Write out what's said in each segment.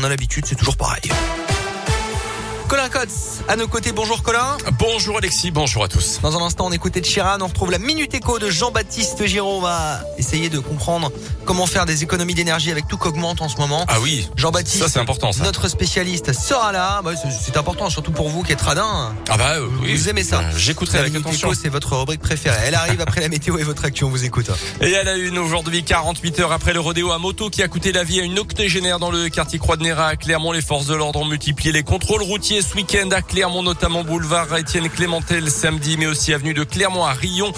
on a l'habitude, c'est toujours pareil. Colin Cotts, à nos côtés. Bonjour Colin. Bonjour Alexis, bonjour à tous. Dans un instant, on écoutait de Chiran. On retrouve la Minute Éco de Jean-Baptiste Giraud. On va essayer de comprendre comment faire des économies d'énergie avec tout qu'augmente en ce moment. Ah oui. Jean-Baptiste. Ça, c'est important, ça. Notre spécialiste sera là. Bah, c'est- important, surtout pour vous qui êtes radin. Ah bah euh, oui. Vous aimez ça. Euh, J'écouterai La avec Minute attention. C'est votre rubrique préférée. Elle arrive après la météo et votre action. On vous écoute. Et à la une aujourd'hui, 48 heures après le rodéo à moto qui a coûté la vie à une octogénaire dans le quartier Croix de Néra à Clermont, les forces de l'ordre ont multiplié les contrôles routiers ce week-end à Clermont, notamment boulevard Étienne Clémentel samedi, mais aussi avenue de Clermont à Rion.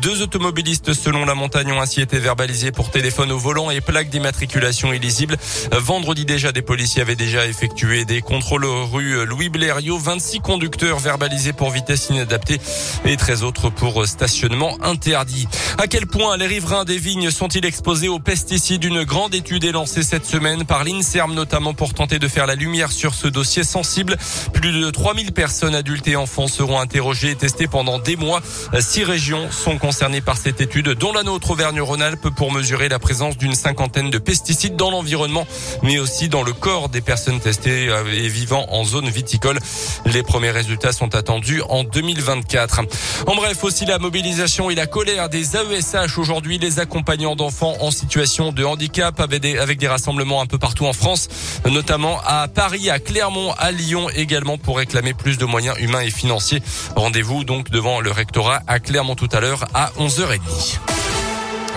Deux automobilistes selon la montagne ont ainsi été verbalisés pour téléphone au volant et plaques d'immatriculation illisibles. Euh, Vendredi déjà, des policiers avaient déjà effectué des contrôles rue Louis Blériot. 26 conducteurs verbalisés pour vitesse inadaptée et 13 autres pour stationnement interdit. À quel point les riverains des vignes sont-ils exposés aux pesticides? Une grande étude est lancée cette semaine par l'INSERM notamment pour tenter de faire la lumière sur ce dossier sensible. Plus de 3000 personnes adultes et enfants seront interrogées et testées pendant des mois. Six régions sont concernées par cette étude, dont la nôtre Auvergne-Rhône-Alpes pour mesurer la présence d'une cinquantaine de pesticides dans l'environnement, mais aussi dans le corps des personnes testées euh, et vivant en zone viticole. Les premiers résultats sont attendus en 2024. En bref, aussi la mobilisation et la colère des AESH aujourd'hui, les accompagnants d'enfants en situation de handicap avec des, avec des rassemblements un peu partout en France, notamment à Paris, à Clermont, à Lyon également pour réclamer plus de moyens humains et financiers. Rendez-vous donc devant le rectorat à Clermont tout à l'heure à 11h30.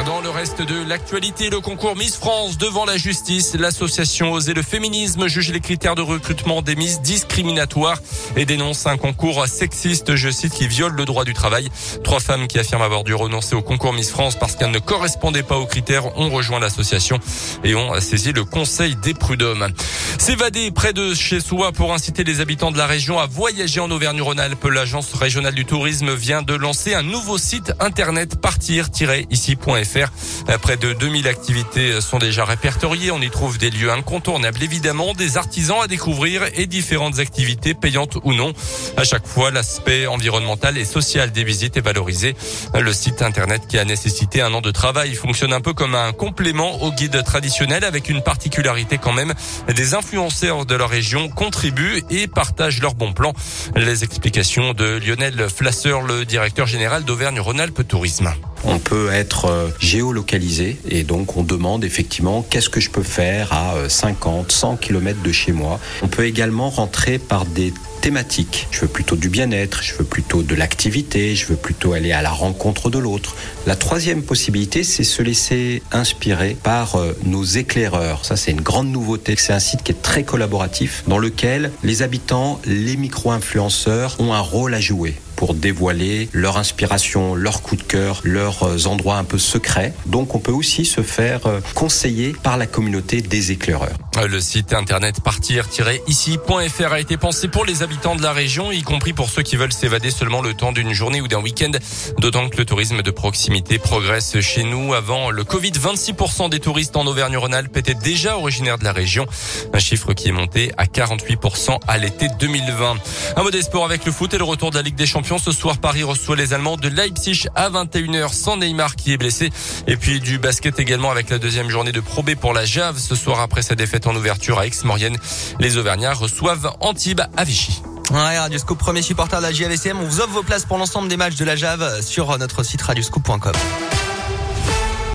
Dans le reste de l'actualité, le concours Miss France devant la justice, l'association Oser le féminisme juge les critères de recrutement des Miss discriminatoires et dénonce un concours sexiste, je cite, qui viole le droit du travail. Trois femmes qui affirment avoir dû renoncer au concours Miss France parce qu'elles ne correspondaient pas aux critères ont rejoint l'association et ont saisi le conseil des prud'hommes. S'évader près de chez soi pour inciter les habitants de la région à voyager en Auvergne-Rhône-Alpes, l'agence régionale du tourisme vient de lancer un nouveau site internet partir-ici.fr. Près de 2000 activités sont déjà répertoriées. On y trouve des lieux incontournables, évidemment, des artisans à découvrir et différentes activités payantes ou non. À chaque fois, l'aspect environnemental et social des visites est valorisé. Le site internet qui a nécessité un an de travail fonctionne un peu comme un complément au guide traditionnel avec une particularité quand même. Des influenceurs de leur région contribuent et partagent leurs bons plans. Les explications de Lionel Flasseur, le directeur général d'Auvergne-Rhône-Alpes Tourisme. On peut être euh, géolocalisé et donc on demande effectivement qu'est-ce que je peux faire à euh, 50, 100 km de chez moi. On peut également rentrer par des thématiques. Je veux plutôt du bien-être, je veux plutôt de l'activité, je veux plutôt aller à la rencontre de l'autre. La troisième possibilité, c'est se laisser inspirer par euh, nos éclaireurs. Ça, c'est une grande nouveauté. C'est un site qui est très collaboratif dans lequel les habitants, les micro-influenceurs ont un rôle à jouer pour dévoiler leur inspiration, leur coup de cœur, leurs euh, endroits un peu secrets. Donc on peut aussi se faire euh, conseiller par la communauté des éclaireurs. Le site internet partir-ici.fr a été pensé pour les habitants de la région, y compris pour ceux qui veulent s'évader seulement le temps d'une journée ou d'un week-end. D'autant que le tourisme de proximité progresse chez nous. Avant le Covid, 26% des touristes en Auvergne-Rhône-Alpes étaient déjà originaires de la région. Un chiffre qui est monté à 48% à l'été 2020. Un mot des sports avec le foot et le retour de la Ligue des Champions. Ce soir, Paris reçoit les Allemands de Leipzig à 21h sans Neymar qui est blessé. Et puis du basket également avec la deuxième journée de Pro B pour la Jave. Ce soir, après sa défaite en ouverture à Aix-Maurienne, les Auvergnats reçoivent Antibes à Vichy. Ouais, Radioscope, premier supporter de la JAVCM. On vous offre vos places pour l'ensemble des matchs de la JAV sur notre site radioscope.com.